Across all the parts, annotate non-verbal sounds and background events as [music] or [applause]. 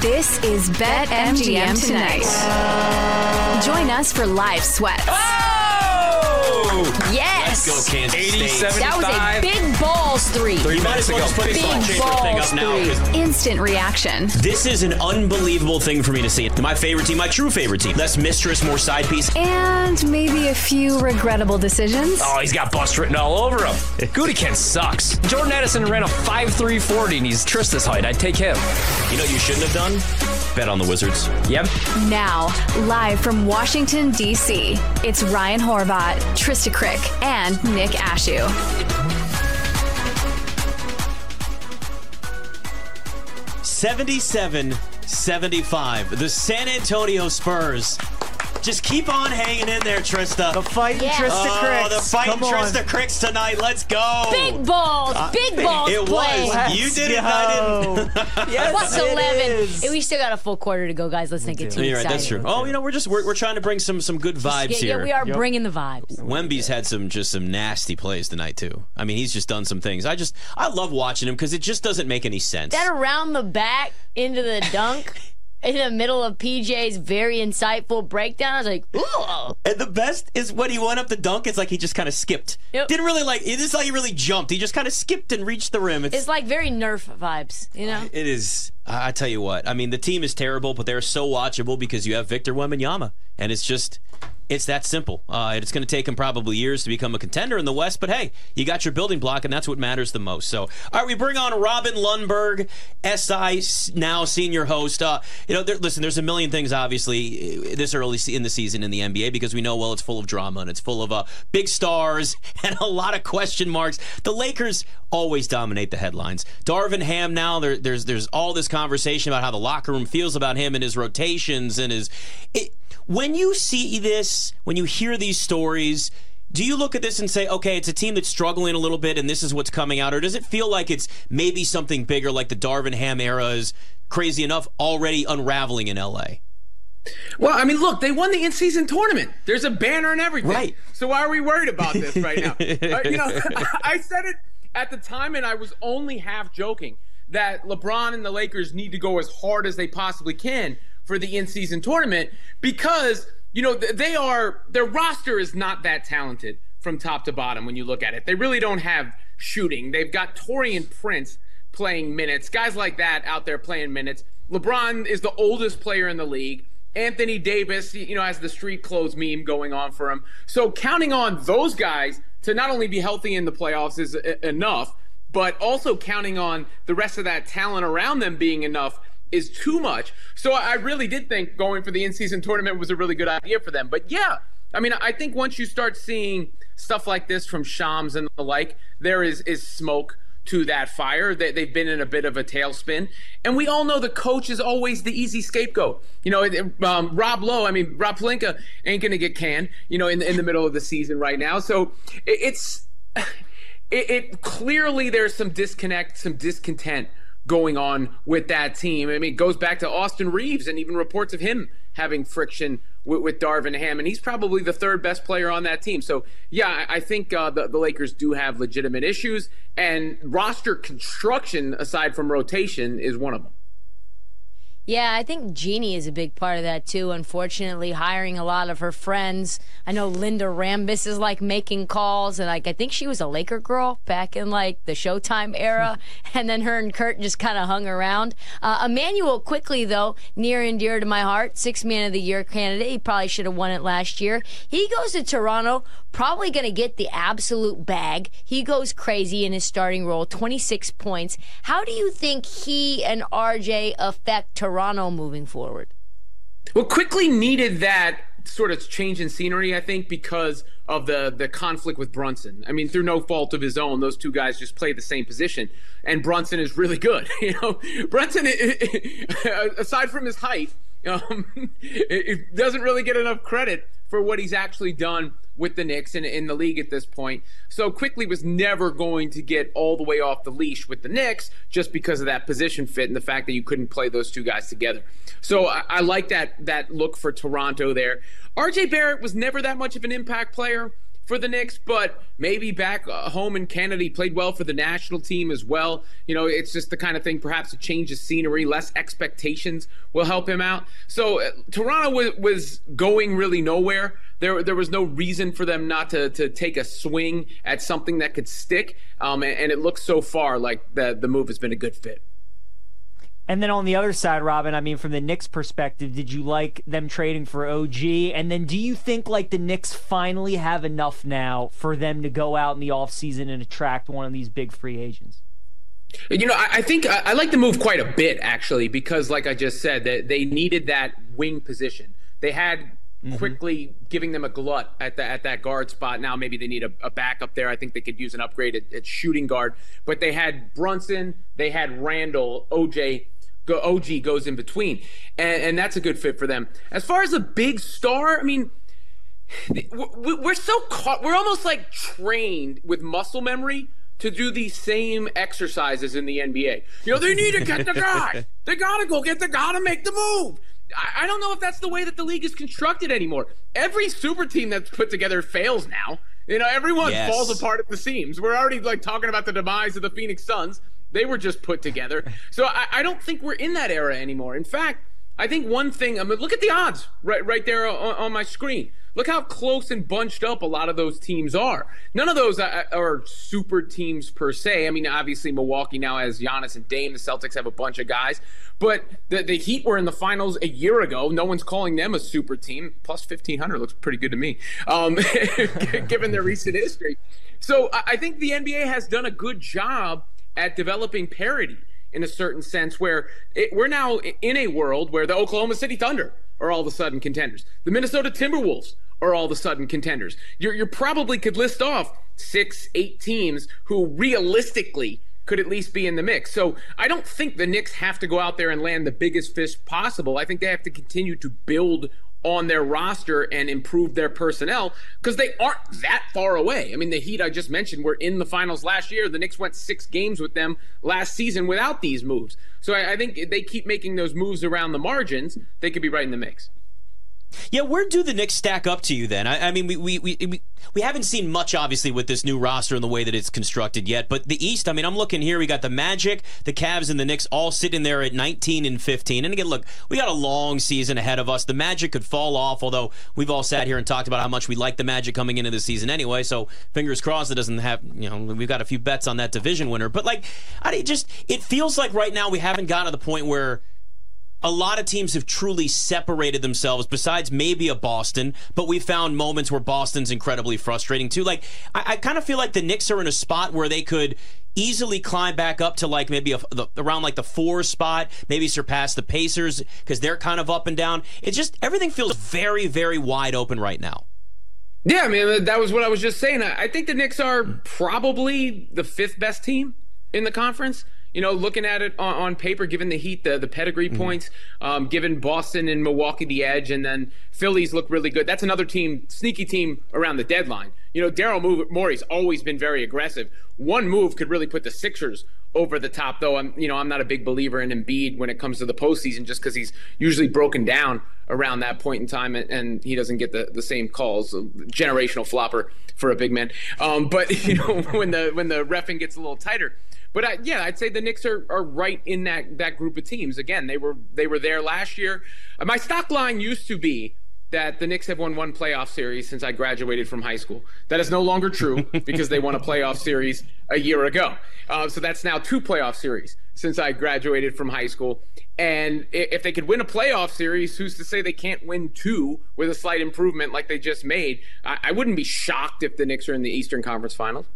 This is BetMGM tonight. Join us for live sweats. Oh! Yes. Let's go, Kansas 80, State. That was a big balls three. Three You might minutes as well ago. just put Big on change our thing balls up now. 'cause three. Instant reaction. This is an unbelievable thing for me to see. My favorite team, my true favorite team. Less mistress, more side piece. And maybe a few regrettable decisions. Oh, he's got bust written all over him. Gudikin sucks. Jordan Addison ran a 5 3 40, and he's Trysta's height. I'd take him. You know what you shouldn't have done? Bet on the Wizards. Yep. Now, live from Washington, D.C., it's Ryan Horvat, Trysta Krick, and Nick Ashooh. Seventy-seven, seventy-five. The San Antonio Spurs. Just keep on hanging in there, Trysta. The fighting Yeah. Trysta Oh, Kricks. the fighting Come on. Trysta Kricks tonight. Let's go. Big balls. Uh, big balls It play. was. Let's You did it, I didn't. [laughs] yes, What's it 11? is. We still got a full quarter to go, guys. Let's not get too You're right. That's true. Oh, you know, we're just we're, we're trying to bring some some good vibes Yeah, here. yeah, we are bringing the vibes. Wemby's had some just some nasty plays tonight too. I mean, he's just done some things. I just I love watching him because it just doesn't make any sense. That around the back into the dunk [laughs] in the middle of PJ's very insightful breakdown. I was like, ooh. And the best is when he went up the dunk. It's like he just kind of skipped. Yep. Didn't really like. It is like he really jumped. He just kind of skipped and reached the rim. It's, It's like very Nerf vibes, you know? it is. I I tell you what. I mean, the team is terrible, but they're so watchable because you have Victor Wembanyama, and it's just. It's that simple. Uh, it's going to take him probably years to become a contender in the West, but hey, you got your building block, and that's what matters the most. So, all right, we bring on Robin Lundberg, SI now senior host. Uh, you know, there, listen, there's a million things obviously uh, this early in the season in the NBA because we know well it's full of drama and it's full of uh, big stars [laughs] and a lot of question marks. The Lakers always dominate the headlines. Darvin Ham now there, there's there's all this conversation about how the locker room feels about him and his rotations and his. It, when you see this, when you hear these stories, do you look at this and say, okay, it's a team that's struggling a little bit and this is what's coming out? Or does it feel like it's maybe something bigger, like the Darvin Ham era is crazy enough already unraveling in LA? Well, I mean, look, they won the in-season tournament. There's a banner and everything. Right. So why are we worried about this right now? [laughs] Uh, you know, [laughs] I said it at the time, and I was only half joking that LeBron and the Lakers need to go as hard as they possibly can for the in-season tournament because you know they are their roster is not that talented from top to bottom when you look at it. They really don't have shooting. They've got Taurean Prince playing minutes, guys like that out there playing minutes. LeBron is the oldest player in the league. Anthony Davis, you know, has the street clothes meme going on for him. So counting on those guys to not only be healthy in the playoffs is enough, but also counting on the rest of that talent around them being enough is too much. So I really did think going for the in-season tournament was a really good idea for them. But yeah, I mean, I think once you start seeing stuff like this from Shams and the like, there is is smoke to that fire. They, they've been in a bit of a tailspin. And we all know the coach is always the easy scapegoat. You know, um, Rob Lowe, I mean, Rob Pelinka ain't going to get canned, you know, in, in the middle of the season right now. So it, it's, [sighs] it, it clearly there's some disconnect, some discontent going on with that team. I mean, it goes back to Austin Reaves and even reports of him having friction with, with Darvin Ham, and he's probably the third best player on that team. So, yeah, I, I think uh, the, the Lakers do have legitimate issues, and roster construction, aside from rotation, is one of them. Yeah, I think Jeanie is a big part of that too. Unfortunately, hiring a lot of her friends. I know Linda Rambis is like making calls, and like I think she was a Laker girl back in like the Showtime era, [laughs] and then her and Kurt just kind of hung around. Uh, Immanuel Quickley though, near and dear to my heart, six man of the year candidate. He probably should have won it last year. He goes to Toronto, probably going to get the absolute bag. He goes crazy in his starting role, 26 points. How do you think he and RJ affect Toronto moving forward? Well, Quickley needed that sort of change in scenery, I think, because of the the conflict with Brunson. I mean, through no fault of his own, those two guys just play the same position, and Brunson is really good. [laughs] You know, Brunson, [laughs] aside from his height, um, [laughs] it doesn't really get enough credit for what he's actually done with the Knicks and in the league at this point. So Quickley was never going to get all the way off the leash with the Knicks just because of that position fit and the fact that you couldn't play those two guys together. So I, I like that that look for Toronto there. RJ Barrett was never that much of an impact player for the Knicks, but maybe back uh, home in Canada, he played well for the national team as well. You know, it's just the kind of thing, perhaps a change of scenery, less expectations will help him out. So uh, Toronto was, was going really nowhere. There, there was no reason for them not to, to take a swing at something that could stick. Um, and, and it looks so far like the, the move has been a good fit. And then on the other side, Robin, I mean, from the Knicks' perspective, did you like them trading for OG? And then do you think like the Knicks finally have enough now for them to go out in the offseason and attract one of these big free agents? You know, I, I think I, I, like the move quite a bit actually, because like I just said, that they needed that wing position. They had mm-hmm. Quickley giving them a glut at the, at that guard spot. Now maybe they need a, a backup there. I think they could use an upgrade at, at shooting guard. But they had Brunson, they had Randle, OJ go, OG goes in between, and, and that's a good fit for them. As far as a big star, I mean, we're so caught. We're almost like trained with muscle memory to do these same exercises in the NBA. You know, they need to get the [laughs] guy. they gotta go get the guy to make the move. I, I don't know if that's the way that the league is constructed anymore. Every super team that's put together fails now. You know, everyone yes. falls apart at the seams. We're already like talking about the demise of the Phoenix Suns. They were just put together. So I, I don't think we're in that era anymore. In fact, I think one thing. I mean, look at the odds right right there on, on, my screen. Look how close and bunched up a lot of those teams are. None of those are, are super teams per se. I mean, obviously Milwaukee now has Giannis and Dame. The Celtics have a bunch of guys, but the, the Heat were in the finals a year ago. No one's calling them a super team. Plus fifteen hundred looks pretty good to me, um, [laughs] given their recent history. So I think the NBA has done a good job at developing parity in a certain sense where it, we're now in a world where the Oklahoma City Thunder are all of a sudden contenders. The Minnesota Timberwolves are all of a sudden contenders. You you probably could list off six, eight teams who realistically could at least be in the mix. So I don't think the Knicks have to go out there and land the biggest fish possible. I think they have to continue to build on their roster and improve their personnel because they aren't that far away. I mean, the Heat I just mentioned were in the finals last year. The Knicks went six games with them last season without these moves. So I, I think they keep making those moves around the margins. They could be right in the mix. Yeah, where do the Knicks stack up to you then? I, I mean, we, we, we, we haven't seen much, obviously, with this new roster and the way that it's constructed yet. But the East, I mean, I'm looking here. We got the Magic, the Cavs, and the Knicks all sitting there at 19 and 15. And again, look, we got a long season ahead of us. The Magic could fall off, although we've all sat here and talked about how much we like the Magic coming into the season anyway. So fingers crossed it doesn't have, you know, we've got a few bets on that division winner. But like, I just, it feels like right now we haven't gotten to the point where a lot of teams have truly separated themselves besides maybe a Boston, but we found moments where Boston's incredibly frustrating too. Like, I, I kind of feel like the Knicks are in a spot where they could easily climb back up to like maybe a, the, around like the four spot, maybe surpass the Pacers because they're kind of up and down. It just, everything feels very, very wide open right now. Yeah, I mean, that was what I was just saying. I think the Knicks are probably the fifth best team in the conference you know, looking at it on, on paper, given the Heat the the pedigree mm-hmm. points, um, given Boston and Milwaukee the edge, and then Phillies look really good. That's another team, sneaky team around the deadline. You know, Daryl Morey's always been very aggressive. One move could really put the Sixers over the top, though. I'm, you know, I'm not a big believer in Embiid when it comes to the postseason, just because he's usually broken down around that point in time, and, and, he doesn't get the, the same calls. Generational flopper for a big man. Um, but [laughs] you know, when the when the refing gets a little tighter. But I, yeah, I'd say the Knicks are, are right in that that group of teams. Again, they were they were there last year. Uh, my stock line used to be that the Knicks have won one playoff series since I graduated from high school. That is no longer true [laughs] because they won a playoff series a year ago. Uh, so that's now two playoff series since I graduated from high school. And if they could win a playoff series, who's to say they can't win two with a slight improvement like they just made? I, I wouldn't be shocked if the Knicks are in the Eastern Conference Finals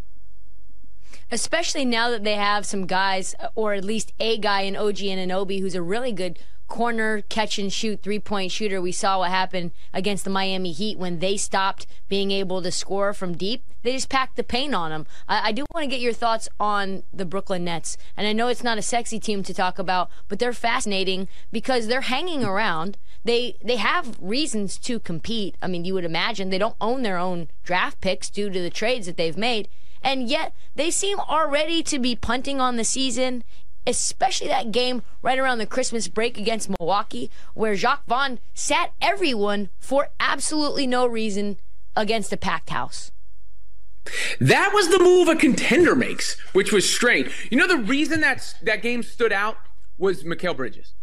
especially now that they have some guys, or at least a guy in OG Anunoby who's a really good corner catch and shoot three point shooter. We saw what happened against the Miami Heat when they stopped being able to score from deep. They just packed the paint on them. I, I do want to get your thoughts on the Brooklyn Nets. And I know it's not a sexy team to talk about, but they're fascinating because they're hanging around. They they have reasons to compete. I mean, you would imagine they don't own their own draft picks due to the trades that they've made and yet they seem already to be punting on the season, especially that game right around the Christmas break against Milwaukee, where Jacque Vaughn sat everyone for absolutely no reason against a packed house. That was the move a contender makes, which was strange. You know, the reason that that game stood out was Mikal Bridges.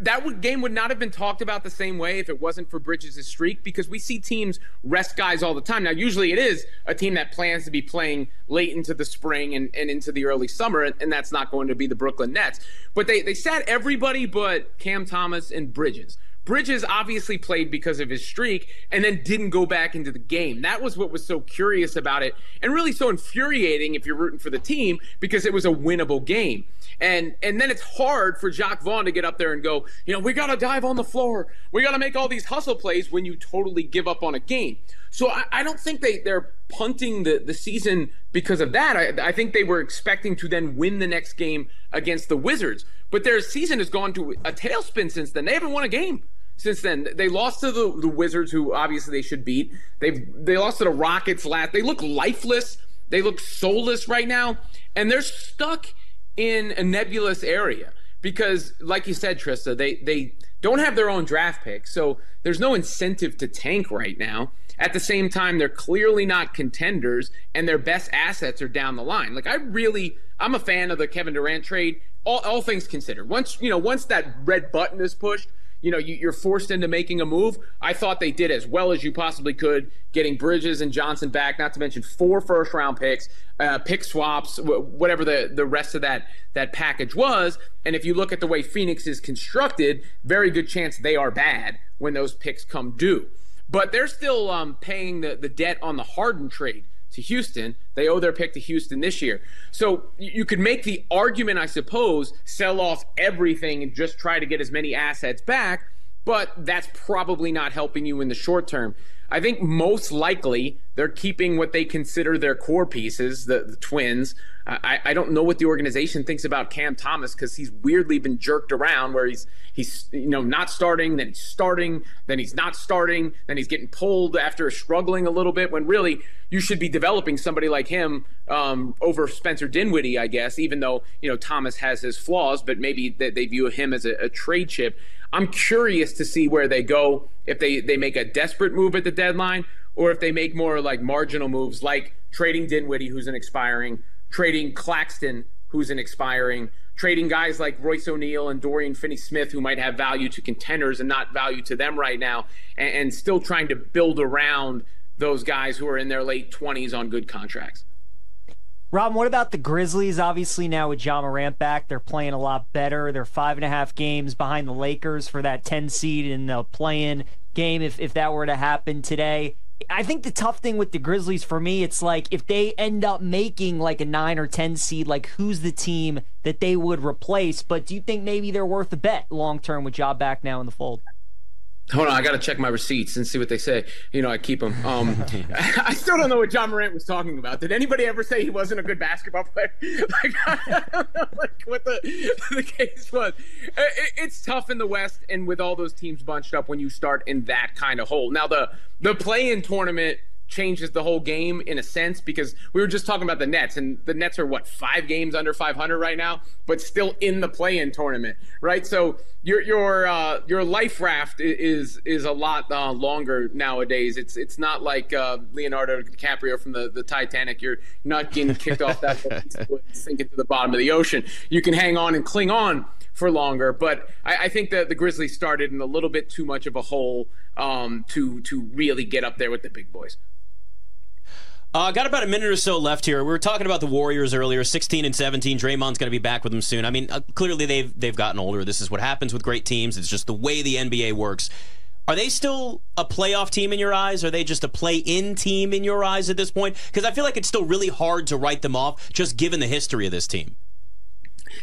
That game would not have been talked about the same way if it wasn't for Bridges' streak because we see teams rest guys all the time. Now, usually it is a team that plans to be playing late into the spring and, and into the early summer, and, and that's not going to be the Brooklyn Nets. But they, they sat everybody but Cam Thomas and Bridges. Bridges obviously played because of his streak and then didn't go back into the game. That was what was so curious about it and really so infuriating if you're rooting for the team because it was a winnable game. And and then it's hard for Jacque Vaughn to get up there and go, you know, we got to dive on the floor. We got to make all these hustle plays when you totally give up on a game. So I, I don't think they, they're punting the, the season because of that. I, I think they were expecting to then win the next game against the Wizards. But their season has gone to a tailspin since then. They haven't won a game since then. They lost to the, the Wizards, who obviously they should beat. They've they lost to the Rockets last. They look lifeless. They look soulless right now, and they're stuck in a nebulous area because, like you said, Trysta, they they don't have their own draft pick, so there's no incentive to tank right now. At the same time, they're clearly not contenders, and their best assets are down the line. Like I really, I'm a fan of the Kevin Durant trade. All, all things considered, once you know, once that red button is pushed, you know, you, are forced into making a move. I thought they did as well as you possibly could, getting Bridges and Johnson back, not to mention four first round picks, uh, pick swaps, whatever the, the rest of that, that package was. And if you look at the way Phoenix is constructed, very good chance they are bad when those picks come due. But they're still um, paying the, the debt on the Harden trade to Houston. They owe their pick to Houston this year. So you could make the argument, I suppose, sell off everything and just try to get as many assets back, but that's probably not helping you in the short term. I think most likely they're keeping what they consider their core pieces, the, the twins. I, I, don't know what the organization thinks about Cam Thomas because he's weirdly been jerked around where he's he's you know not starting, then he's starting, then he's not starting, then he's getting pulled after struggling a little bit. When really you should be developing somebody like him um, over Spencer Dinwiddie, I guess. Even though you know Thomas has his flaws, but maybe they, they view him as a, a trade chip. I'm curious to see where they go if they, they make a desperate move at the deadline or if they make more like marginal moves like trading Dinwiddie, who's an expiring, trading Claxton, who's an expiring, trading guys like Royce O'Neale and Dorian Finney Smith, who might have value to contenders and not value to them right now, and, and still trying to build around those guys who are in their late 20s on good contracts. Rob, what about the Grizzlies? Obviously, now with Ja Morant back, they're playing a lot better. They're five and a half games behind the Lakers for that 10 seed in the play-in game if, if that were to happen today. I think the tough thing with the Grizzlies for me, it's like if they end up making like a nine or 10 seed, like who's the team that they would replace? But do you think maybe they're worth a bet long term with Ja back now in the fold? Hold on, I got to check my receipts and see what they say. You know, I keep them. Um, [laughs] I still don't know what John Morant was talking about. Did anybody ever say he wasn't a good basketball player? [laughs] like, I don't know, like what the [laughs] the case was. It, it's tough in the West, and with all those teams bunched up, when you start in that kind of hole. Now, the the play-in tournament changes the whole game in a sense because we were just talking about the Nets and the Nets are what five games under 500 right now, but still in the play-in tournament, right? So your your uh, your life raft is is a lot uh, longer nowadays. It's it's not like uh, Leonardo DiCaprio from the, the Titanic. You're not getting kicked off that [laughs] sinking to the bottom of the ocean. You can hang on and cling on for longer. But I, I, think that the Grizzlies started in a little bit too much of a hole um, to to really get up there with the big boys. Uh, got about a minute or so left here. We were talking about the Warriors earlier, 16 and 17. Draymond's going to be back with them soon. I mean, uh, clearly they've they've gotten older. This is what happens with great teams. It's just the way the NBA works. Are they still a playoff team in your eyes? Are they just a play-in team in your eyes at this point? Because I feel like it's still really hard to write them off, just given the history of this team.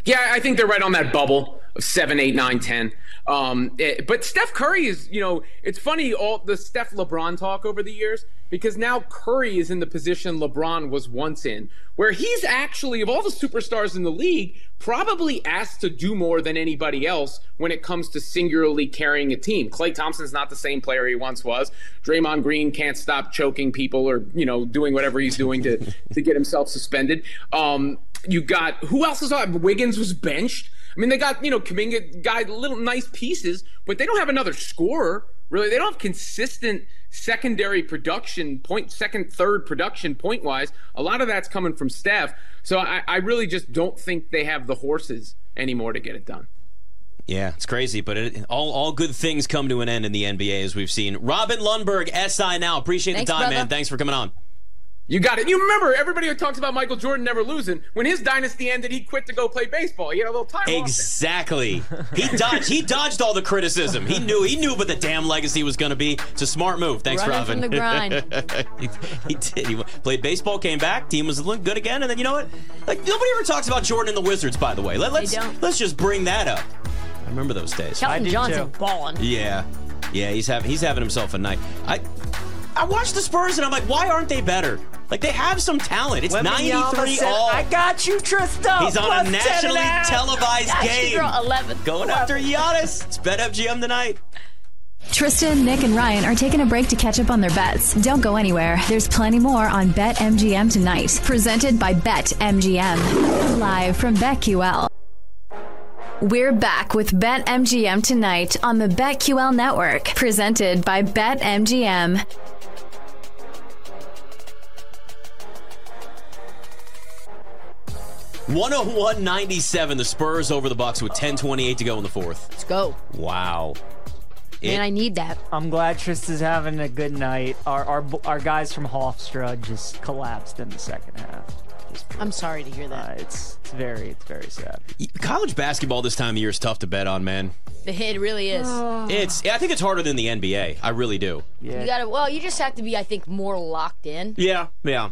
Yeah, I think they're right on that bubble of seven, eight, nine, ten. Um, it, but Steph Curry is, you know, it's funny all the Steph LeBron talk over the years because now Curry is in the position LeBron was once in, where he's actually, of all the superstars in the league, probably asked to do more than anybody else when it comes to singularly carrying a team. Klay Thompson's not the same player he once was. Draymond Green can't stop choking people or, you know, doing whatever he's doing to, to get himself suspended. Um, you got, who else is on? Wiggins was benched. I mean, they got, you know, Kuminga, guy, little nice pieces, but they don't have another scorer Really, they don't have consistent secondary production point, second, third production point wise. A lot of that's coming from Steph. So I, I really just don't think they have the horses anymore to get it done. Yeah, it's crazy, but it, all all good things come to an end in the NBA, as we've seen. Robin Lundberg, SI now. Appreciate Thanks, the time, brother. man. Thanks for coming on. You got it. You remember everybody who talks about Michael Jordan never losing. When his dynasty ended, he quit to go play baseball. He had a little time off. Exactly. He dodged. He dodged all the criticism. He knew. He knew what the damn legacy was going to be. It's a smart move. Thanks, Running Robin. from the grind. [laughs] he, he did. He played baseball, came back, team was looking good again, and then you know what? Like nobody ever talks about Jordan and the Wizards. By the way, Let, let's don't. let's just bring that up. I remember those days. Keldon do Johnson balling. Yeah, yeah. He's having he's having himself a night. I I watched the Spurs and I'm like, why aren't they better? Like they have some talent. It's Wembanyama 93 said, all. I got you, Tristan. He's on Plus a nationally televised Gosh, game. girl, 11. Going after Giannis. It's Bet BetMGM tonight. Tristan, Nick, and Ryan are taking a break to catch up on their bets. Don't go anywhere. There's plenty more on BetMGM tonight. Presented by BetMGM. Live from BetQL. We're back with BetMGM tonight on the BetQL network. Presented by BetMGM. One hundred one ninety seven. The Spurs over the Bucks with 10:28 to go in the fourth. Let's go. Wow. It- Man, I need that. I'm glad Trysta's having a good night. Our our our guys from Hofstra just collapsed in the second half. I'm sorry to hear uh, that. it's it's very it's very sad. college basketball this time of year is tough to bet on, man. The hit really is. [sighs] It's. I think it's harder than the NBA. I really do. Yeah. You gotta. Well, you just have to be, I think, more locked in Yeah. Yeah.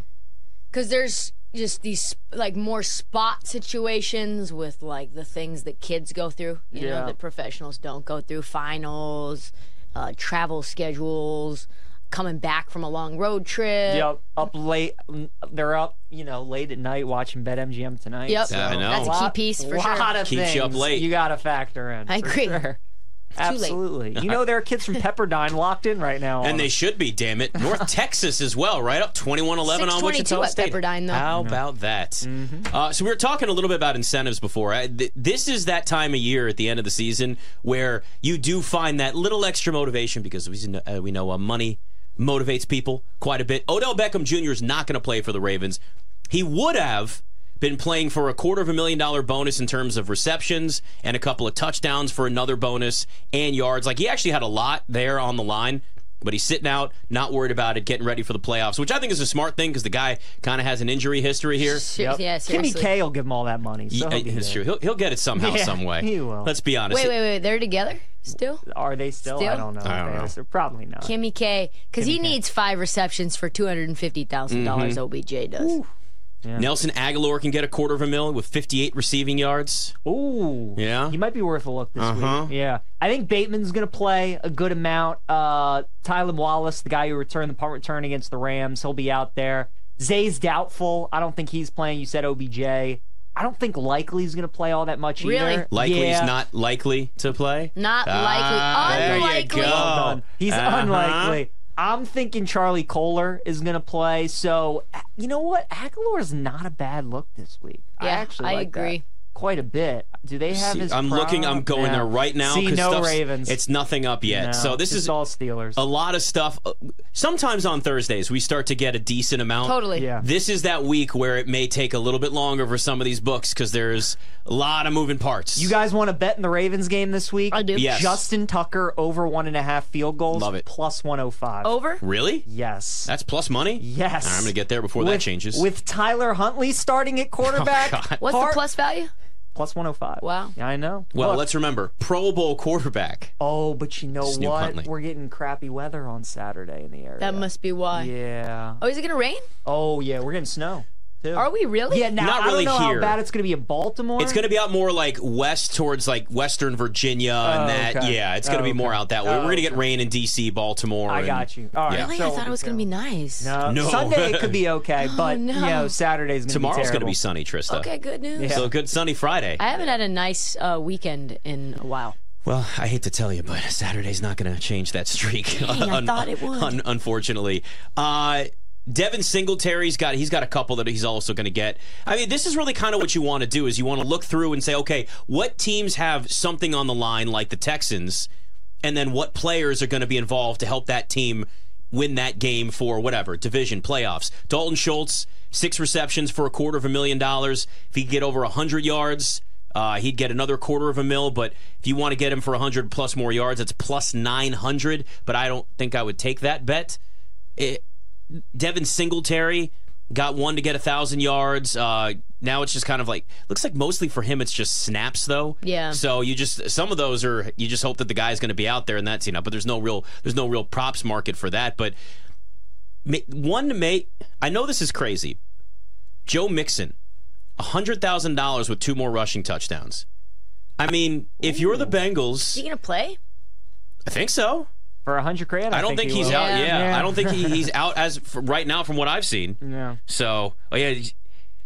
because there's just these like more spot situations with like the things that kids go through. You Yeah. know that professionals don't go through. Finals, uh, travel schedules, coming back from a long road trip. Yep, up late. They're up, you know, late at night watching BetMGM tonight. Yep. Yeah, I know. That's a key piece for lot sure. of Keeps you up late. You got to factor in. I for agree. sure. Too late. Absolutely. You know, [laughs] there are kids from Pepperdine locked in right now. And they them. should be, damn it. North [laughs] Texas as well, right up 21-11 on 622 Wichita at State. Pepperdine, though. How about that? Uh, so we were talking a little bit about incentives before. I, th- this is that time of year at the end of the season where you do find that little extra motivation because we know, uh, we know uh, money motivates people quite a bit. Odell Beckham Jr. is not going to play for the Ravens. He would have been playing for a quarter of a million dollar bonus in terms of receptions and a couple of touchdowns for another bonus and yards. Like he actually had a lot there on the line. But he's sitting out, not worried about it, getting ready for the playoffs, which I think is a smart thing because the guy kind of has an injury history here. Ser- Yep. Yeah, seriously. Kimmy K will give him all that money. So Yeah, he'll it's true. He'll, he'll get it somehow, Yeah, some way. he will. Let's be honest. Wait, wait, wait. They're together still? Are they still? I don't know. I don't know. They're Probably not. Kimmy K, because he K. needs five receptions for two hundred and fifty thousand dollars. Mm-hmm. OBJ does. Nelson Agholor can get a quarter of a mil with 58 receiving yards. Ooh. Yeah. He might be worth a look this Uh-huh. week. Yeah. I think Bateman's going to play a good amount. Uh, Tylan Wallace, the guy who returned the punt return against the Rams, he'll be out there. Zay's doubtful. I don't think he's playing. You said OBJ. I don't think likely Likely's going to play all that much Really? either. Likely yeah. he's not likely to play. Not Ah, likely. there you Unlikely. go. Well. He's Uh-huh. unlikely. I'm thinking Charlie Kolar is going to play. So, you know what? Agholor's not a bad look this week. I Yeah, actually I like that agree. Quite a bit. Do they have See, his I'm looking. I'm going Yeah. there right now. See, 'cause no stuff's- Ravens. It's nothing up yet. No, so this is all Steelers. a lot of stuff. Uh, Sometimes on Thursdays we start to get a decent amount. Totally. Yeah. This is that week where it may take a little bit longer for some of these books because there's a lot of moving parts. You guys want to bet in the Ravens game this week? I do. Yes. Justin Tucker over one and a half field goals. Love it. Plus 105. Over? really? Yes. That's plus money. yes. All right, I'm gonna get there before with, that changes. Oh, With Tyler Huntley starting at quarterback. [laughs] God. What's Hart- the plus value? Plus 105. Wow. Yeah, I know. well, Look, let's remember Pro Bowl quarterback. Oh, but you know Snoop what? Huntley. We're getting crappy weather on Saturday in the area. That must be why. Yeah. Oh, is it gonna rain? Oh, yeah. We're getting snow. Too. Are we really? Yeah, now Not I really don't know here. how bad it's going to be in Baltimore. It's going to be out more like west towards like Western Virginia and Oh, that. okay. Yeah, it's going to Oh, be more okay. out that way. Oh, We're going to get okay. rain in D.C., Baltimore. I and- got you. All right. Yeah. Really? so I we'll thought it was gonna be nice. No, No. Sunday it could be [laughs] okay, but no. you know Saturday's gonna be out. Tomorrow's be going to be sunny, Trysta. Okay, good news. Yeah. So good sunny Friday. I haven't had a nice uh, weekend in a while. Well, I hate to tell you, but Saturday's not going to change that streak. Dang, I [laughs] thought it would. un- unfortunately, uh, Devin Singletary's got he's got a couple that he's also going to get. I mean, this is really kind of what you want to do is you want to look through and say, okay, what teams have something on the line like the Texans? and then what players are going to be involved to help that team win that game for whatever division playoffs. Dalton Schultz, six receptions for a quarter of a million dollars. If he could get over hundred yards, uh, he'd get another quarter of a mil. But if you want to get him for hundred plus more yards, it's plus nine hundred. But I don't think I would take that bet. It, Devin Singletary got one to get a thousand yards. Uh, now it's just kind of like looks like mostly for him it's just snaps though. Yeah. So you just some of those are you just hope that the guy's going to be out there and that's you know, but there's no real there's no real props market for that. But one may I know this is crazy. Joe Mixon, hundred thousand dollars with two more rushing touchdowns. I mean, if you're the Is Bengals, he gonna play? I think so. For a hundred grand, I, I don't think, he he's will. out. Yeah. Yeah, Yeah. I don't think he, he's [laughs] out as for right now from what I've seen. Yeah. So, oh yeah.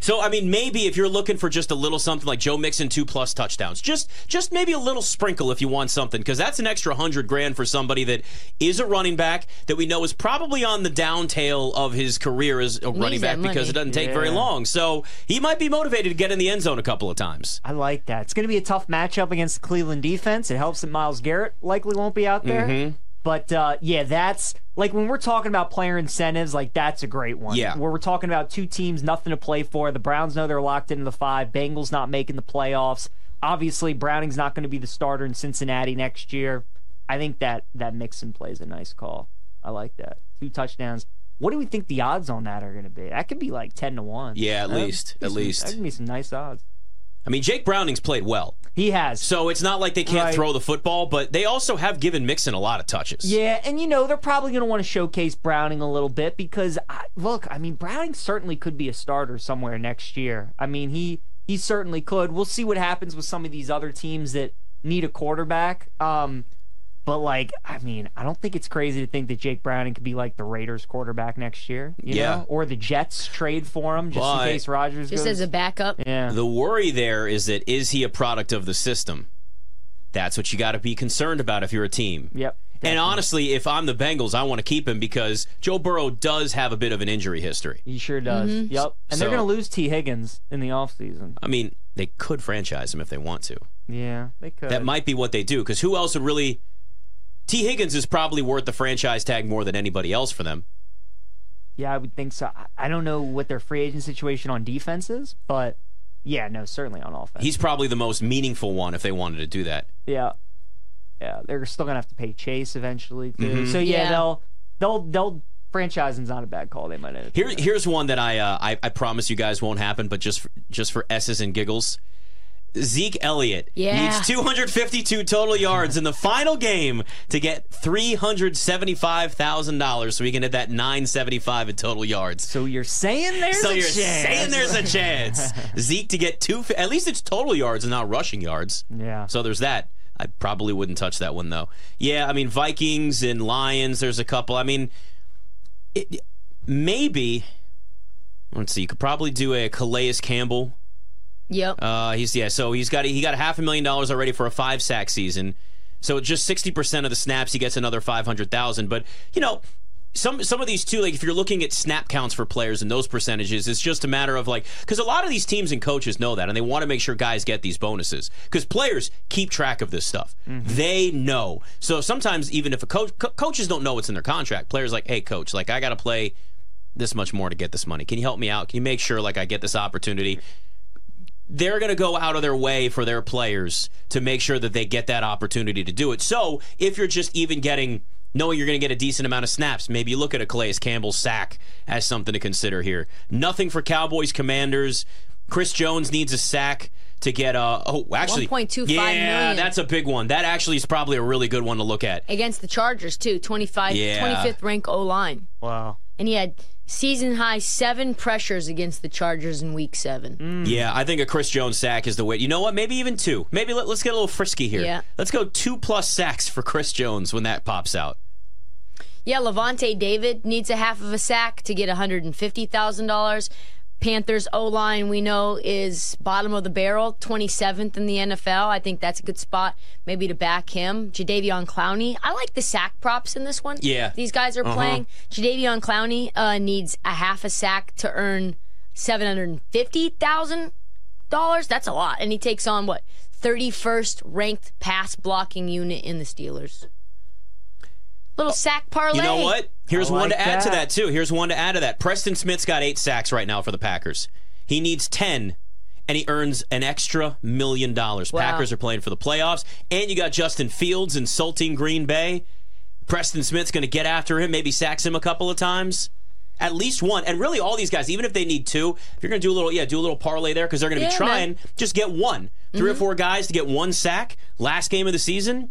So I mean, maybe if you're looking for just a little something like Joe Mixon two plus touchdowns, just just maybe a little sprinkle if you want something, because that's an extra hundred grand for somebody that is a running back that we know is probably on the down tail of his career as a running that back because it doesn't take very long. So he might be motivated to get in the end zone a couple of times. I like that. It's going to be a tough matchup against the Cleveland defense. It helps that Myles Garrett likely won't be out there. Mm-hmm. But uh, yeah, that's like when we're talking about player incentives, like that's a great one. Yeah. Where we're talking about two teams, nothing to play for. The Browns know they're locked into the five. Bengals not making the playoffs. Obviously, Browning's not going to be the starter in Cincinnati next year. I think that that Mixon plays a nice call. I like that. Two touchdowns. What do we think the odds on that are going to be? That could be like ten to one. Yeah, at least, at some- least. That could be some nice odds. I mean, Jake Browning's played well, He has. so it's not like they can't Right. throw the football, but they also have given Mixon a lot of touches. Yeah, and you know they're probably going to want to showcase Browning a little bit because I, look, I mean Browning certainly could be a starter somewhere next year. I mean he he certainly could. We'll see what happens with some of these other teams that need a quarterback. Um, but like, I mean, I don't think it's crazy to think that Jake Browning could be like the Raiders quarterback next year. You Yeah. know? or the Jets trade for him just But- in case Rodgers. Just goes. as a backup. yeah, The worry there is that is he a product of the system? That's what you got to be concerned about if you're a team. yep. And honestly, if I'm the Bengals, I want to keep him because Joe Burrow does have a bit of an injury history. He sure does. Mm-hmm. Yep. And they're going to lose Tee Higgins in the offseason. I mean, they could franchise him if they want to. Yeah, they could. That might be what they do because who else would really. Tee Higgins is probably worth the franchise tag more than anybody else for them. Yeah, I would think so. I- I don't know what their free agent situation on defense is, but yeah, no, certainly on offense. He's probably the most meaningful one if they wanted to do that. yeah, yeah. They're still gonna have to pay Chase eventually too. Mm-hmm. So yeah, Yeah. they'll they'll they'll franchising's not a bad call. They might end up Here, here's one that I, uh, I I promise you guys won't happen, but just for, just for s's and giggles. Zeke Elliott Yeah. needs 252 total yards in the final game to get $375,000 so he can hit that 975 in total yards. So you're saying there's So a you're chance. saying there's a chance [laughs] Zeke to get two at least it's total yards and not rushing yards. yeah. So there's that. I probably wouldn't touch that one though. Yeah, I mean Vikings and Lions. There's a couple. I mean, it, maybe. Let's see. You could probably do a Calais Campbell. Yep. Uh, he's yeah. So he's got he got a half a million dollars already for a five sack season. So just sixty percent of the snaps, he gets another five hundred thousand. But you know, some some of these too, like if you're looking at snap counts for players and those percentages, it's just a matter of like because a lot of these teams and coaches know that, and they want to make sure guys get these bonuses because players keep track of this stuff. They know. So sometimes even if a coach co- coaches don't know what's in their contract, players like, hey coach, like I got to play this much more to get this money. Can you help me out? Can you make sure like I get this opportunity? They're going to go out of their way for their players to make sure that they get that opportunity to do it. So if you're just even getting, knowing you're going to get a decent amount of snaps, maybe you look at a Calais Campbell sack as something to consider here. Nothing for Cowboys Commanders. Chris Jones needs a sack to get uh oh actually 1.25 yeah million. that's a big one that actually is probably a really good one to look at Against the Chargers too. 25, Yeah. 25th rank O line. Wow. And he had season high seven pressures against the Chargers in week seven. Mm. Yeah, I think a Chris Jones sack is the way. You know what? Maybe even two. Maybe let, us get a little frisky here. Yeah. Let's go two plus sacks for Chris Jones when that pops out. Yeah, Lavonte David needs a half of a sack to get $150,000. Panthers O line, we know, is bottom of the barrel, 27th in the NFL. I think that's a good spot maybe to back him. Jadeveon Clowney. I like the sack props in this one. Yeah. These guys are playing. Jadeveon Clowney uh, needs a half a sack to earn $750,000. That's a lot. And he takes on what? 31st ranked pass blocking unit in the Steelers. Little sack parlay. You know what? Here's I one like to add to that. too. Here's one to add to that. Preston Smith's got eight sacks right now for the Packers. He needs ten, and he earns an extra million dollars. Wow. Packers are playing for the playoffs, and you got Justin Fields insulting Green Bay. Preston Smith's going to get after him, maybe sacks him a couple of times. At least one, and really all these guys, even if they need two, if you're going to do a little, yeah, do a little parlay there because they're going to Yeah, be trying. man. Just get one, 3 or mm-hmm. four guys to get one sack. Last game of the season,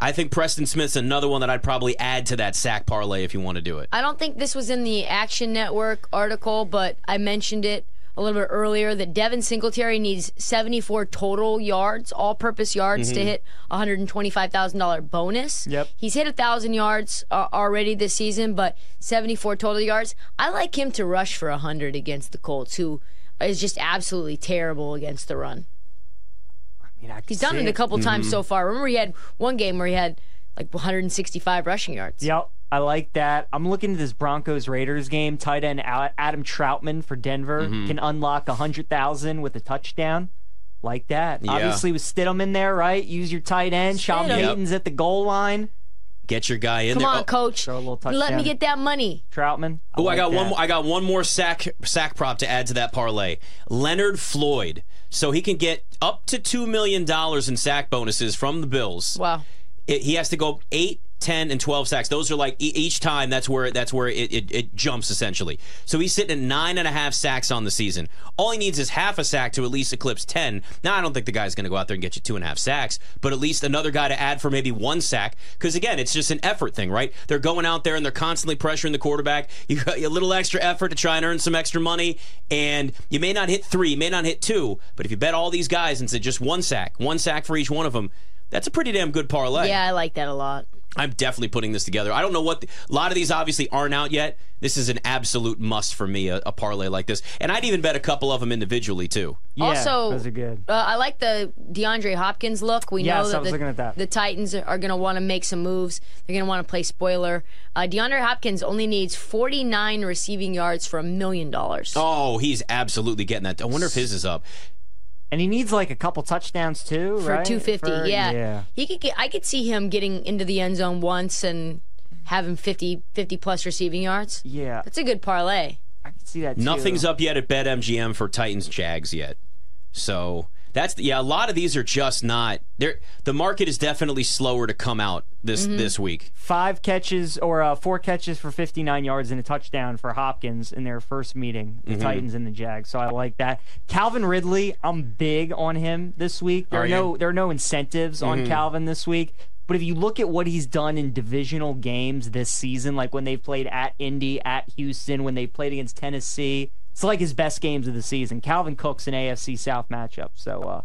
I think Preston Smith's another one that I'd probably add to that sack parlay if you want to do it. I don't think this was in the Action Network article, but I mentioned it a little bit earlier that Devin Singletary needs 74 total yards, all purpose yards, to hit $125,000 bonus. Yep. He's hit 1,000 yards uh, already this season, but 74 total yards. I like him to rush for 100 against the Colts, who is just absolutely terrible against the run. I mean, I He's done see it a couple times so far. Remember, he had one game where he had like 165 rushing yards. Yep, I like that. I'm looking at this Broncos Raiders game. Tight end Adam Trautman for Denver Mm-hmm. can unlock hundred thousand with a touchdown. Like that. Yeah. Obviously with Stidham in there, right? Use your tight end. Sean Stidham. Payton's at the goal line. Get your guy in Come there. on, Oh, coach. Throw a little Let me get that money. Troutman. Oh, I like got one. that. More, I got one more sack sack prop to add to that parlay. Leonard Floyd, so he can get up to two million dollars in sack bonuses from the Bills. Wow. It, he has to go eight, 10, and twelve sacks. Those are like each time. That's where that's where it, it, it jumps essentially. So he's sitting at nine and a half sacks on the season. All he needs is half a sack to at least eclipse ten. Now I don't think the guy's going to go out there and get you two and a half sacks, but at least another guy to add for maybe one sack. Because again, it's just an effort thing, right? They're going out there and they're constantly pressuring the quarterback. You got a little extra effort to try and earn some extra money, and you may not hit three, you may not hit two, but if you bet all these guys and say just one sack, one sack for each one of them. That's a pretty damn good parlay. Yeah, I like that a lot. I'm definitely putting this together. I don't know what the, a lot of these obviously aren't out yet. This is an absolute must for me, a, a parlay like this, and I'd even bet a couple of them individually too. Yeah, also, those are good. Uh, I like the DeAndre Hopkins look. We Yes, know that I was the, looking at that. the Titans are going to want to make some moves. They're going to want to play spoiler. Uh, DeAndre Hopkins only needs 49 receiving yards for a million dollars. Oh, he's absolutely getting that. I wonder if his is up. And he needs like a couple touchdowns too, for right? 250. For- yeah. Yeah. He could get I could see him getting into the end zone once and having 50 50 plus receiving yards. Yeah. That's a good parlay. I can see that too. Nothing's up yet at BetMGM for Titans Jags yet. So that's yeah. A lot of these are just not. There, the market is definitely slower to come out this Mm-hmm. this week. five catches or uh, four catches for 59 yards and a touchdown for Hopkins in their first meeting, Mm-hmm. the Titans and the Jags. So I like that. Calvin Ridley, I'm big on him this week. There Are are, no there are no incentives Mm-hmm. on Calvin this week. But if you look at what he's done in divisional games this season, like when they've played at Indy, at Houston, when they played against Tennessee, it's like his best games of the season. Calvin Cook's an AFC South matchup. So uh,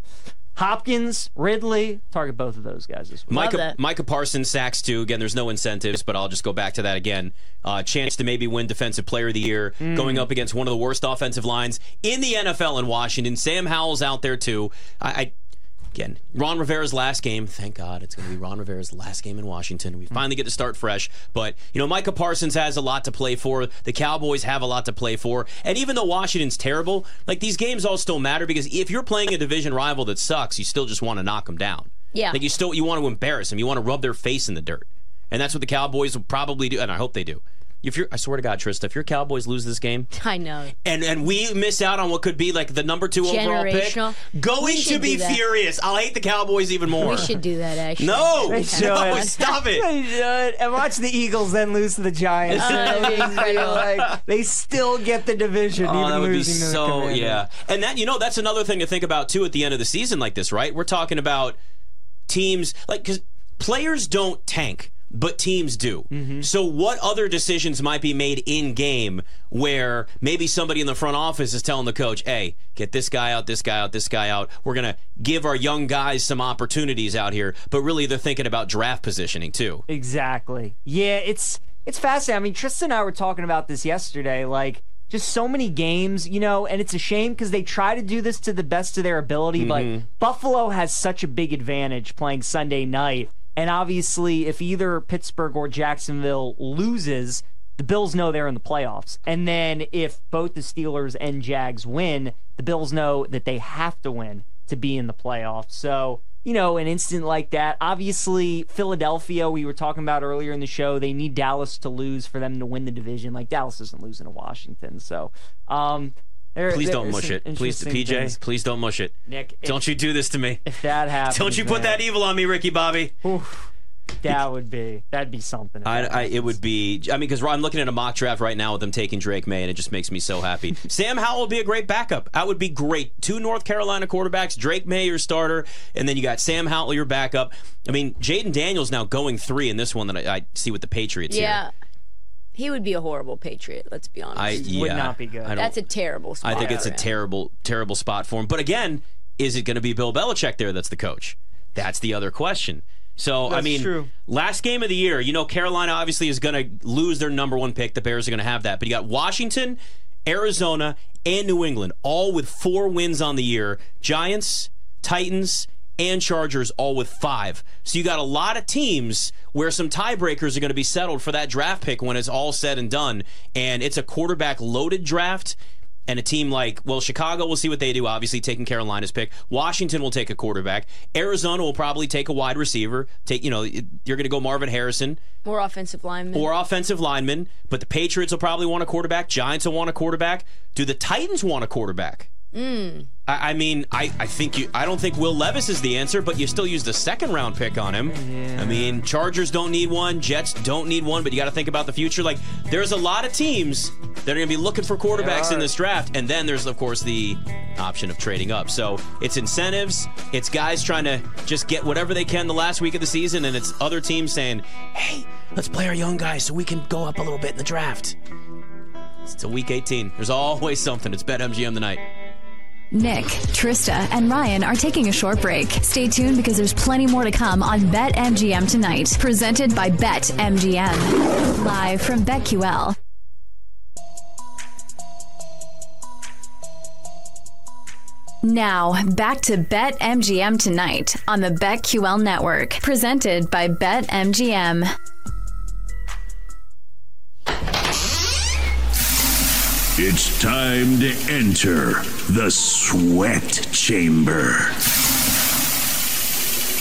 Hopkins, Ridley, target both of those guys this week. Micah. Micah Parsons sacks too. Again, there's no incentives, but I'll just go back to that again. Uh, chance to maybe win Defensive Player of the Year, going up against one of the worst offensive lines in the NFL in Washington. Sam Howell's out there too. I, I again, Ron Rivera's last game. Thank God it's going to be Ron Rivera's last game in Washington. We finally get to start fresh. But you know, Micah Parsons has a lot to play for. The Cowboys have a lot to play for. And even though Washington's terrible, like these games all still matter because if you're playing a division rival that sucks, you still just want to knock them down. Yeah. Like you still you want to embarrass them. You want to rub their face in the dirt. And that's what the Cowboys will probably do, and I hope they do. If you're I swear to God, Trysta, if your Cowboys lose this game [laughs] I know. and and we miss out on what could be like the number two overall pick, going to be furious. I'll hate the Cowboys even more. We should do that actually. No, [laughs] [laughs] no, stop it. They should. And watch the Eagles then lose to the Giants. Oh, that'd be incredible. like, they still get the division, Oh, even that would losing to the so yeah. And that you know that's another thing to think about too at the end of the season like this, right? We're talking about teams like because players don't tank. But teams do. Mm-hmm. So, what other decisions might be made in game where maybe somebody in the front office is telling the coach, hey, get this guy out, this guy out, this guy out. We're going to give our young guys some opportunities out here. But really, they're thinking about draft positioning too. Exactly. Yeah, it's it's fascinating. I mean, Tristan and I were talking about this yesterday. Like, just so many games, you know, and it's a shame because they try to do this to the best of their ability. Mm-hmm. But Buffalo has such a big advantage playing Sunday night. And obviously, if either Pittsburgh or Jacksonville loses, the Bills know they're in the playoffs. And then if both the Steelers and Jags win, the Bills know that they have to win to be in the playoffs. So you know, an instant like that. Obviously, Philadelphia, we were talking about earlier in the show, they need Dallas to lose for them to win the division. Like Dallas isn't losing to Washington, so. Um, there- Please don't mush it. Please, interesting PJ, things. please don't mush it. Nick, if, Don't you do this to me. if that happens, [laughs] Don't you put man, that evil on me, Ricky Bobby. oof, that would be that'd be something. I, I, it would be. I mean, because I'm looking at a mock draft right now with them taking Drake Maye, and it just makes me so happy. [laughs] Sam Howell would be a great backup. That would be great. Two North Carolina quarterbacks, Drake Maye your starter, and then you got Sam Howell your backup. I mean, Jayden Daniels now going three in this one that I, I see with the Patriots Yeah. here. He would be a horrible Patriot, let's be honest. I yeah, Would not be good. That's a terrible spot. I think it's a him. terrible, terrible spot for him. But again, is it going to be Bill Belichick there that's the coach? That's the other question. So, I mean, true. last game of the year, you know, Carolina obviously is going to lose their number one pick. The Bears are going to have that. But you got Washington, Arizona, and New England, all with four wins on the year. Giants, Titans, and Chargers, all with five. So you got a lot of teams where some tiebreakers are going to be settled for that draft pick when it's all said and done. And it's a quarterback loaded draft. And a team like, well, Chicago, we'll see what they do, obviously taking Carolina's pick. Washington will take a quarterback. Arizona will probably take a wide receiver. Take, you know, you're going to go Marvin Harrison More offensive linemen. or offensive lineman, but the Patriots will probably want a quarterback. Giants will want a quarterback. Do the Titans want a quarterback? Mm. I, I mean, I, I think you. I don't think Will Levis is the answer, but you still use the second round pick on him. I mean, Chargers don't need one, Jets don't need one, but you got to think about the future. Like, there's a lot of teams that are going to be looking for quarterbacks in this draft, and then there's of course the option of trading up. So it's incentives, it's guys trying to just get whatever they can the last week of the season, and it's other teams saying, "Hey, let's play our young guys so we can go up a little bit in the draft." It's a week 18. There's always something. It's BetMGM tonight. Nick, Trysta, and Ryan are taking a short break. Stay tuned because there's plenty more to come on BetMGM tonight, presented by BetMGM. Live from BetQL. Now, back to BetMGM tonight on the BetQL network, presented by BetMGM. It's time to enter the sweat chamber.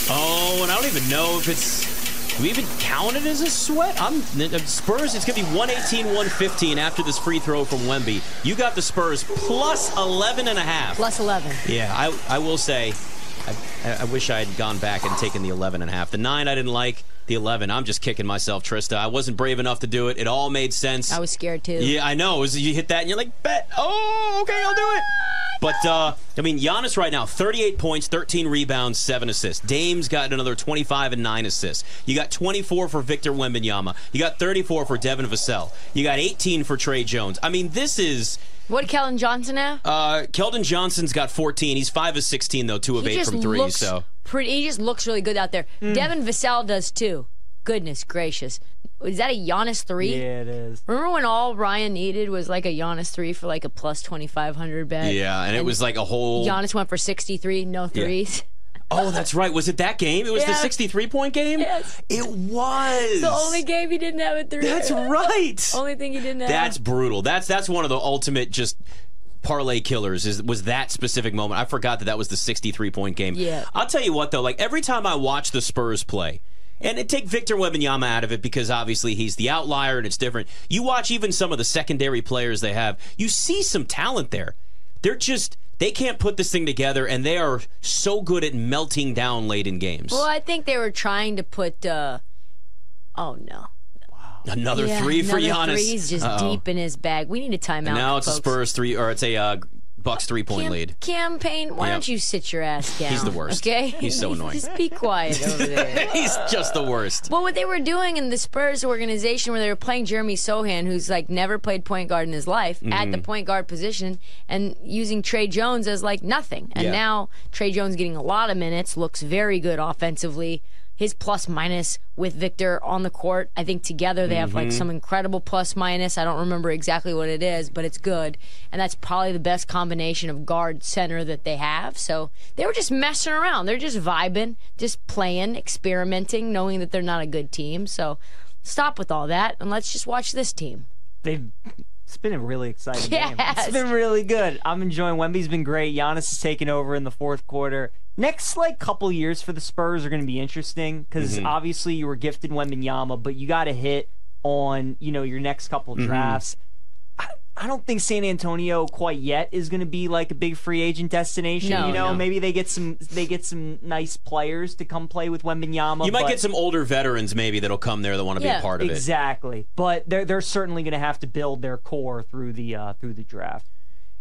Oh, and I don't even know if it's. Do we even count it as a sweat? I'm uh, Spurs. It's gonna be 118, 115 after this free throw from Wemby. You got the Spurs plus 11 and a half. Plus 11. Yeah, I I will say, I, I wish I had gone back and taken the 11 and a half. The nine I didn't like. The 11, I'm just kicking myself, Trysta. I wasn't brave enough to do it. It all made sense. I was scared too. Yeah, I know. It was, you hit that and you're like, bet. Oh, okay, I'll do it. But, uh, I mean, Giannis right now, 38 points, 13 rebounds, 7 assists. Dame's got another 25 and 9 assists. You got 24 for Victor Wembanyama. You got 34 for Devin Vassell. You got 18 for Tre Jones. I mean, this is. What did Keldon Johnson have? Uh, Keldon Johnson's got 14. He's 5 of 16, though, 2 of he 8 just from 3. looks So. Pretty. He just looks really good out there. Mm. Devin Vassell does too. Goodness gracious, is that a Giannis three? Yeah, it is. Remember when all Ryan needed was like a Giannis three for like a plus twenty five hundred bet? Yeah, and it was like a whole. Giannis went for sixty three, no threes. [laughs] Oh, that's right. Was it that game? It was the 63 point game? Yes. It was. The only game he didn't have a three. That's right. [laughs] Only thing he didn't have. That's brutal. That's that's one of the ultimate just parlay killers is was that specific moment. I forgot that that was the 63 point game. Yeah. I'll tell you what though, like every time I watch the Spurs play, and it take Victor Wembanyama out of it because obviously he's the outlier and it's different. You watch even some of the secondary players they have, you see some talent there. They're just they can't put this thing together and they are so good at melting down late in games. Well, I think they were trying to put. uh Oh no. Another Yeah, three for another Giannis. Three. He's just Uh-oh. deep in his bag. We need a timeout. And now it's a. Spurs three or it's a uh, Bucks three point Cam- lead. Cam Payne, why Yep. don't you sit your ass down? He's the worst. Okay? He's so [laughs] annoying. Just be quiet over [laughs] there. He's just the worst. Well, what they were doing in the Spurs organization, where they were playing Jeremy Sochan, who's like never played point guard in his life, at Mm-hmm. the point guard position, and using Tre Jones as like nothing. And Yeah. now Tre Jones getting a lot of minutes, looks very good offensively. His plus minus with Victor on the court, I think together they have Mm-hmm. like some incredible plus minus. I don't remember exactly what it is, but it's good. And that's probably the best combination of guard center that they have. So they were just messing around. They're just vibing, just playing, experimenting, knowing that they're not a good team. So stop with all that and let's just watch this team. They've. It's been a really exciting game. Yes. It's been really good. I'm enjoying. Wemby's been great. Giannis is taking over in the fourth quarter. next like couple years for the Spurs are going to be interesting because Mm-hmm. obviously you were gifted Wembanyama, but you got to hit on you know your next couple Mm-hmm. drafts. I, I don't think San Antonio quite yet is going to be like a big free agent destination. No, you know, no. maybe they get some they get some nice players to come play with Wembanyama. You might but- get some older veterans maybe that'll come there that want to be a part of it. exactly, but they're they're certainly going to have to build their core through the uh, through the draft.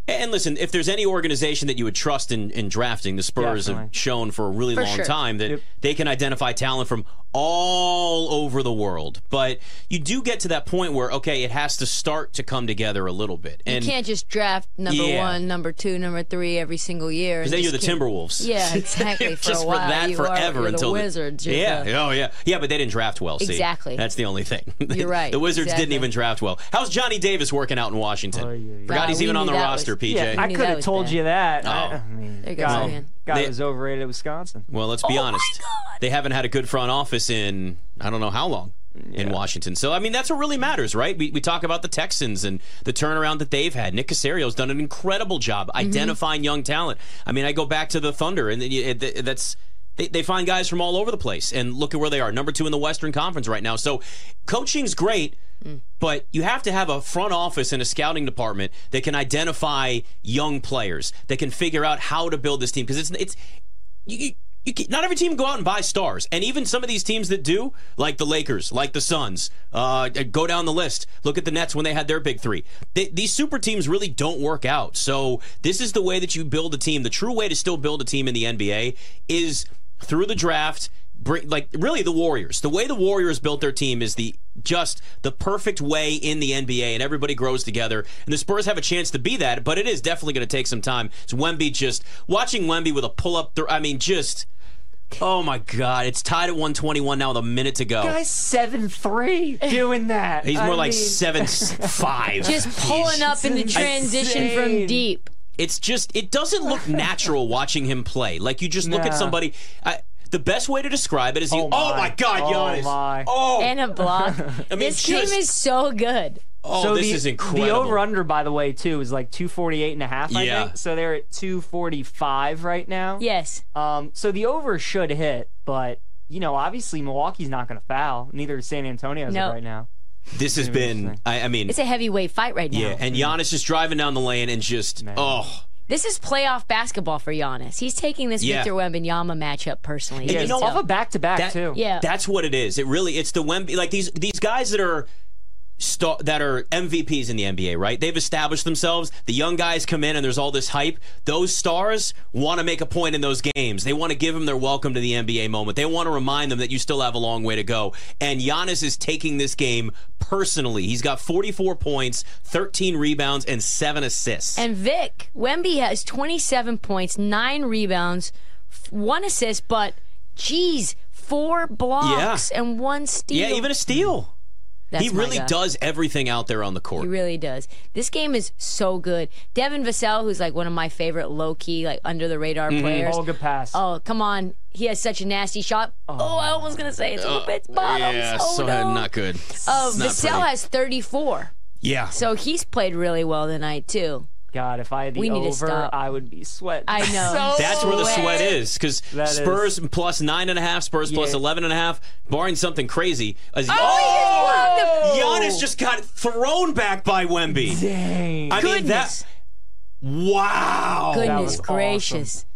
And listen, if there's any organization that you would trust in, in drafting, the Spurs have shown for a really For long sure. time that Yep. they can identify talent from all over the world. But you do get to that point where, okay, it has to start to come together a little bit. And you can't just draft number Yeah. one, number two, number three every single year. Because then you're the Timberwolves. Yeah, [laughs] exactly. For Just a while, for that you forever are, you're until the the- Wizards. You're yeah, the- oh yeah, yeah. But they didn't draft well. See, Exactly. That's the only thing. You're [laughs] right, the Wizards didn't even draft well. How's Johnny Davis working out in Washington? Oh, yeah, yeah. Forgot Wow, he's even on the that roster. Was- PJ. Yeah, I knew could have told bad. you that. Oh. I, I mean, There goes guy, again. guy They- was overrated at Wisconsin. Well, let's be Oh honest. They haven't had a good front office in I don't know how long in Washington. So I mean, that's what really matters, right? We, we talk about the Texans and the turnaround that they've had. Nick Caserio's done an incredible job Mm-hmm. identifying young talent. I mean, I go back to the Thunder, and it, it, that's. They, they find guys from all over the place, and look at where they are. Number two in the Western Conference right now. So, coaching's great, but you have to have a front office and a scouting department that can identify young players, that can figure out how to build this team. Because it's it's you, you, you not every team go out and buy stars, and even some of these teams that do, like the Lakers, like the Suns, uh, go down the list. Look at the Nets when they had their big three. They, these super teams really don't work out. So this is the way that you build a team. The true way to still build a team in the NBA is through the draft. Bring, like really the Warriors. The way the Warriors built their team is the just the perfect way in the NBA, and everybody grows together. And the Spurs have a chance to be that, but it is definitely going to take some time. So Wemby just watching Wemby with a pull up. Th- I mean, just oh my God, it's tied at 121 now with a minute to go. Guy's seven three eh. doing that. He's I more like mean, seven [laughs] five. Just pulling up in the transition from deep. It's just it doesn't look natural watching him play. Like you just look at somebody. I, the best way to describe it is you. Oh, Oh, my. my God, Oh, Giannis! my. Oh, And a block. [laughs] I mean, this just- game is so good. oh, So this the, is incredible. The over under, by the way, too, is like 248 and a half, I Yeah. think. So they're at 245 right now. Yes. Um, so the over should hit, but, you know, obviously Milwaukee's not going to foul. Neither is San Antonio as of No. right now. This has been. I, I mean, It's a heavyweight fight right now. yeah, and Giannis is driving down the lane and just Man. oh. This is playoff basketball for Giannis. He's taking this Yeah. Victor Wembanyama matchup personally. And you know, tell. Off a back to back, That- too. Yeah. That's what it is. It really it's the Wemby like these these guys that are star, that are MVPs in the NBA, right? They've established themselves. The young guys come in and there's all this hype. Those stars want to make a point in those games. They want to give them their welcome to the NBA moment. They want to remind them that you still have a long way to go. And Giannis is taking this game personally. He's got 44 points, 13 rebounds and 7 assists. And Vic, Wemby has 27 points, nine rebounds, one assist, but geez, four blocks and one steal. yeah, even a steal. That's he really does everything out there on the court. He really does. This game is so good. Devin Vassell, who's like one of my favorite low key, like under the radar Mm-hmm. players. All good pass. Oh, come on. He has such a nasty shot. Oh, I was going to say it's a little bit bottom. Uh, yeah, oh, so no. not good. Uh, Not Vassell pretty. has 34. Yeah. So he's played really well tonight, too. God, if I had the We over. I would be sweating. I know. [laughs] So That's where the sweat is because That Spurs plus nine and a half, Spurs plus Yeah. eleven and a half, barring something crazy. As- Oh, oh! he just Giannis just got thrown back by Wemby. Dang. I mean Goodness. that. Wow. Goodness was gracious.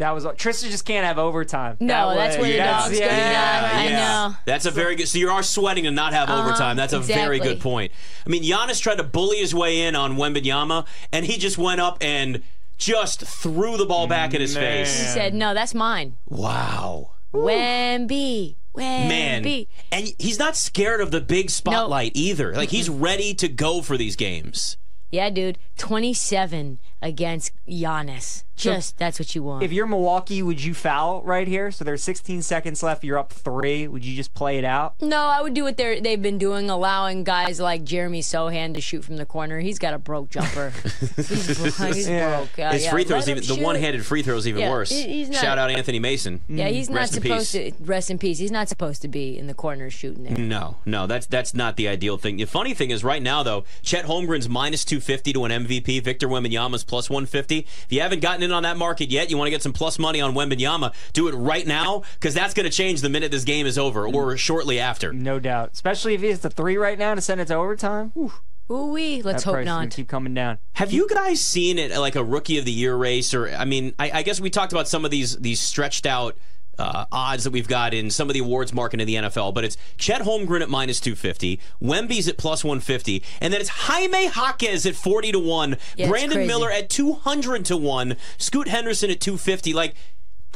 That was Tristan just can't have overtime. No, That that's was- where the that's- dogs go yeah, nuts. I yeah. know. That's a very good. So you are sweating to not have uh-huh, overtime. That's a very good point. I mean, Giannis tried to bully his way in on Wembanyama, and he just went up and just threw the ball back in his Man. He face. said, no, that's mine. Wow. Wemby. Wemby. Man, and he's not scared of the big spotlight either. Like he's ready to go for these games. Yeah, dude. 27 against Giannis. Just, that's what you want. If you're Milwaukee, would you foul right here? So there's 16 seconds left. You're up three. Would you just play it out? no, I would do what they're, they've been doing, allowing guys like Jeremy Sochan to shoot from the corner. He's got a broke jumper. [laughs] he's bro- he's [laughs] Yeah. broke. Uh, His yeah, free throws him even the one-handed free throws even Yeah, worse. he- not- Shout out Anthony Mason. Yeah, he's not Rest in supposed peace. to. Rest in peace. He's not supposed to be in the corners shooting there. No, no, that's that's not the ideal thing. The funny thing is, right now though, Chet Holmgren's minus two fifty to an MVP. Victor Wembanyama's plus 150. If you haven't gotten in on that market yet, you want to get some plus money on Wembanyama, do it right now because that's going to change the minute this game is over or mm. shortly after. No doubt. Especially if he hits the three right now to send it to overtime. Whew, Ooh wee. Let's that hope price not. keep coming down. Have you guys seen it like a rookie of the year race, or I mean, I, I guess we talked about some of these these stretched out uh, odds that we've got in some of the awards market in the NFL, but it's Chet Holmgren at minus two fifty, Wemby's at plus one fifty, and then it's Jaime Jaquez at forty to one, Yeah, Brandon. Miller at two hundred to one, Scoot Henderson at two fifty. Like,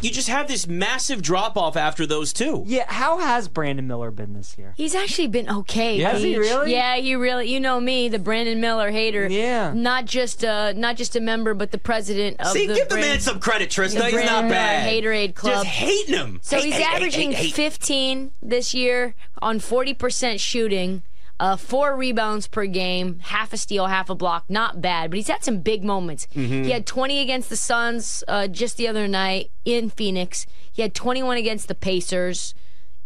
you just have this massive drop off after those two. Yeah, how has Brandon Miller been this year? He's actually been okay. Has he really? Yeah, he really. You know me, the Brandon Miller hater. Yeah. Not just uh, not just a member, but the president of See, the. give the man some credit, Trysta. the He's Brandon not Miller bad. Haterade Club. Just hating him. So Hate, he's hate, hate, averaging hate, hate. 15 this year on 40% shooting, uh, four rebounds per game, half a steal, half a block. Not bad, but he's had some big moments. Mm-hmm. He had 20 against the Suns uh, just the other night in Phoenix. He had 21 against the Pacers.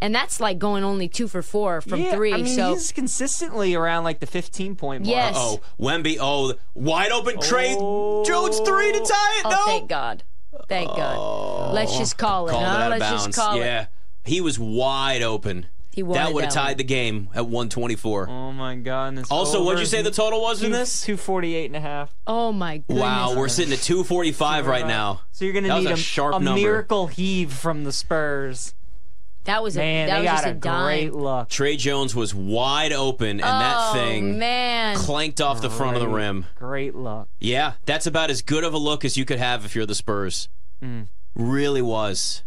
And that's like going only two for four from yeah, three. I mean, so he's consistently around like the 15 point mark. Yes. Oh, Wemby. Oh, wide open Trey Oh. Jones three to tie it. oh, no. thank God. Thank God. Let's just call it. Called huh? it out Let's bounds. just call yeah. it. He was wide open. He that would have tied one. the game at 124. Oh my god. also, what'd you say the total was in this? 248 and a half. Oh my goodness. Wow, we're sitting at 245 right now. So you're gonna That was need a sharp a number. miracle heave from the Spurs. That was a Man, that they was got just a a dime. great look. Tre Jones was wide open, and that oh, thing man. clanked off the front of the rim. Great look. Yeah, that's about as good of a look as you could have if you're the Spurs. Mm. Really was.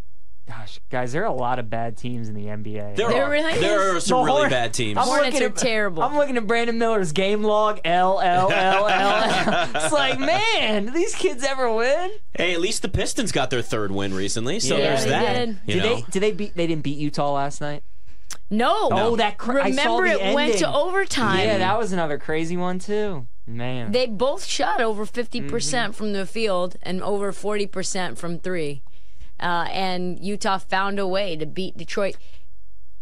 Gosh, guys, there are a lot of bad teams in the NBA. There, There are, really there is. are some really bad teams. I'm Hornets looking are at- terrible. I'm looking at Brandon Miller's game log. L L L L. L. [laughs] It's like, man, do these kids ever win? Hey, at least the Pistons got their third win recently, so Yeah, there's they that. did. You did they? Did they beat? They didn't beat Utah last night. No. Oh, that cra- I saw Remember, the it went to overtime. Yeah, that was another crazy one too. Man, They both shot over 50% Mm-hmm. percent from the field and over 40% from three. Uh, and Utah found a way to beat Detroit.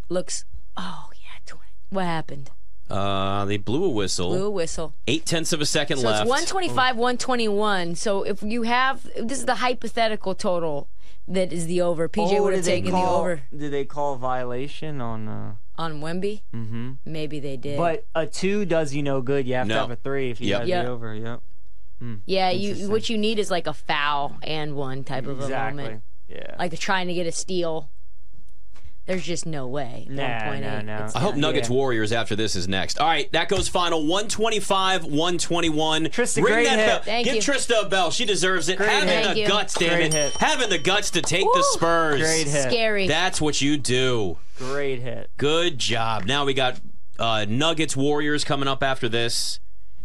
Looks, oh, yeah. 20. What happened? Uh, they blew a whistle. Blew a whistle. Eight tenths of a second So left. it's 125, 121. So if you have, this is the hypothetical total that is the over. PJ Oh, would have taken call, the over Did they call a violation on? Uh, on Wemby. mm-hmm. Maybe they did. But a two does you no good. You have No. to have a three if you Yep. have Yep. the over. Yep. yeah, you what you need is like a foul and one type of a moment. Yeah. Like they're trying to get a steal. There's just no way. Nah, 1.8. no, no. I hope. Nuggets Yeah. Warriors after this is next. All right, that goes final 125, 121. Trysta, Ring great that hit. bell. Thank Give you. Trysta a bell. She deserves it. Great Having hit. the Thank you. guts, damn Great it. hit. Having the guts to take the Spurs. Great hit. Scary. That's what you do. Great hit. Good job. Now we got uh, Nuggets Warriors coming up after this.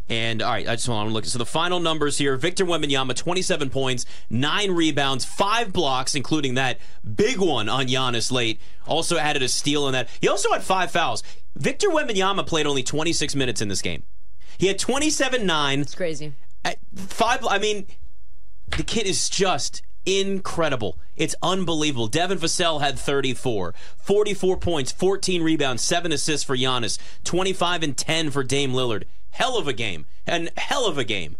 And all right, I just want to look. So the final numbers here: Victor Wembanyama, 27 points, nine rebounds, five blocks, including that big one on Giannis late. Also added a steal in that. He also had five fouls. Victor Wembanyama played only 26 minutes in this game. He had 27-9, it's crazy. five. I mean, the kid is just incredible. It's unbelievable. Devin Vassell had 34, 44 points, 14 rebounds, 7 assists for Giannis, 25 and 10 for Dame Lillard. Hell of a game. And hell of a game.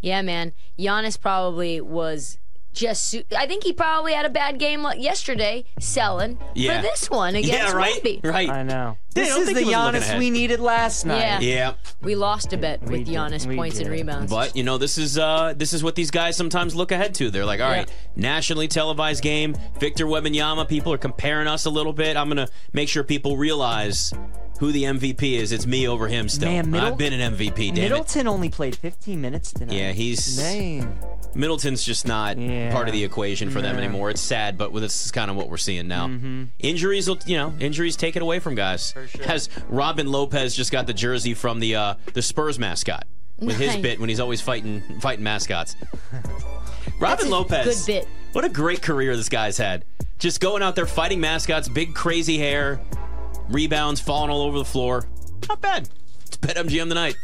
Yeah, man. Giannis probably was just. Su- I think he probably had a bad game like yesterday selling Yeah. for this one against yeah, right? Wemby. Right. I know. Yeah, I This is think the he was looking Giannis we needed last night. Yeah. Yeah. We lost a bet We with did. Giannis We points and rebounds. But you know, this is uh, this is what these guys sometimes look ahead to. They're like, all right, nationally televised game. Victor Wembanyama. People are comparing us a little bit. I'm gonna make sure people realize who the MVP is. It's me over him. Still, Man, Middle- I've been an MVP. Damn it. Middleton only played 15 minutes tonight. Yeah, he's Man. Middleton's just not Yeah. part of the equation for them Yeah. anymore. It's sad, but this is kind of what we're seeing now. Injuries will, you know, injuries take it away from guys. As Robin Lopez just got the jersey from the uh, the Spurs mascot with his Nice. bit when he's always fighting fighting mascots. [laughs] Robin a Lopez, good bit. What a great career this guy's had. Just going out there fighting mascots, big crazy hair, rebounds falling all over the floor. Not bad. It's BetMGM tonight.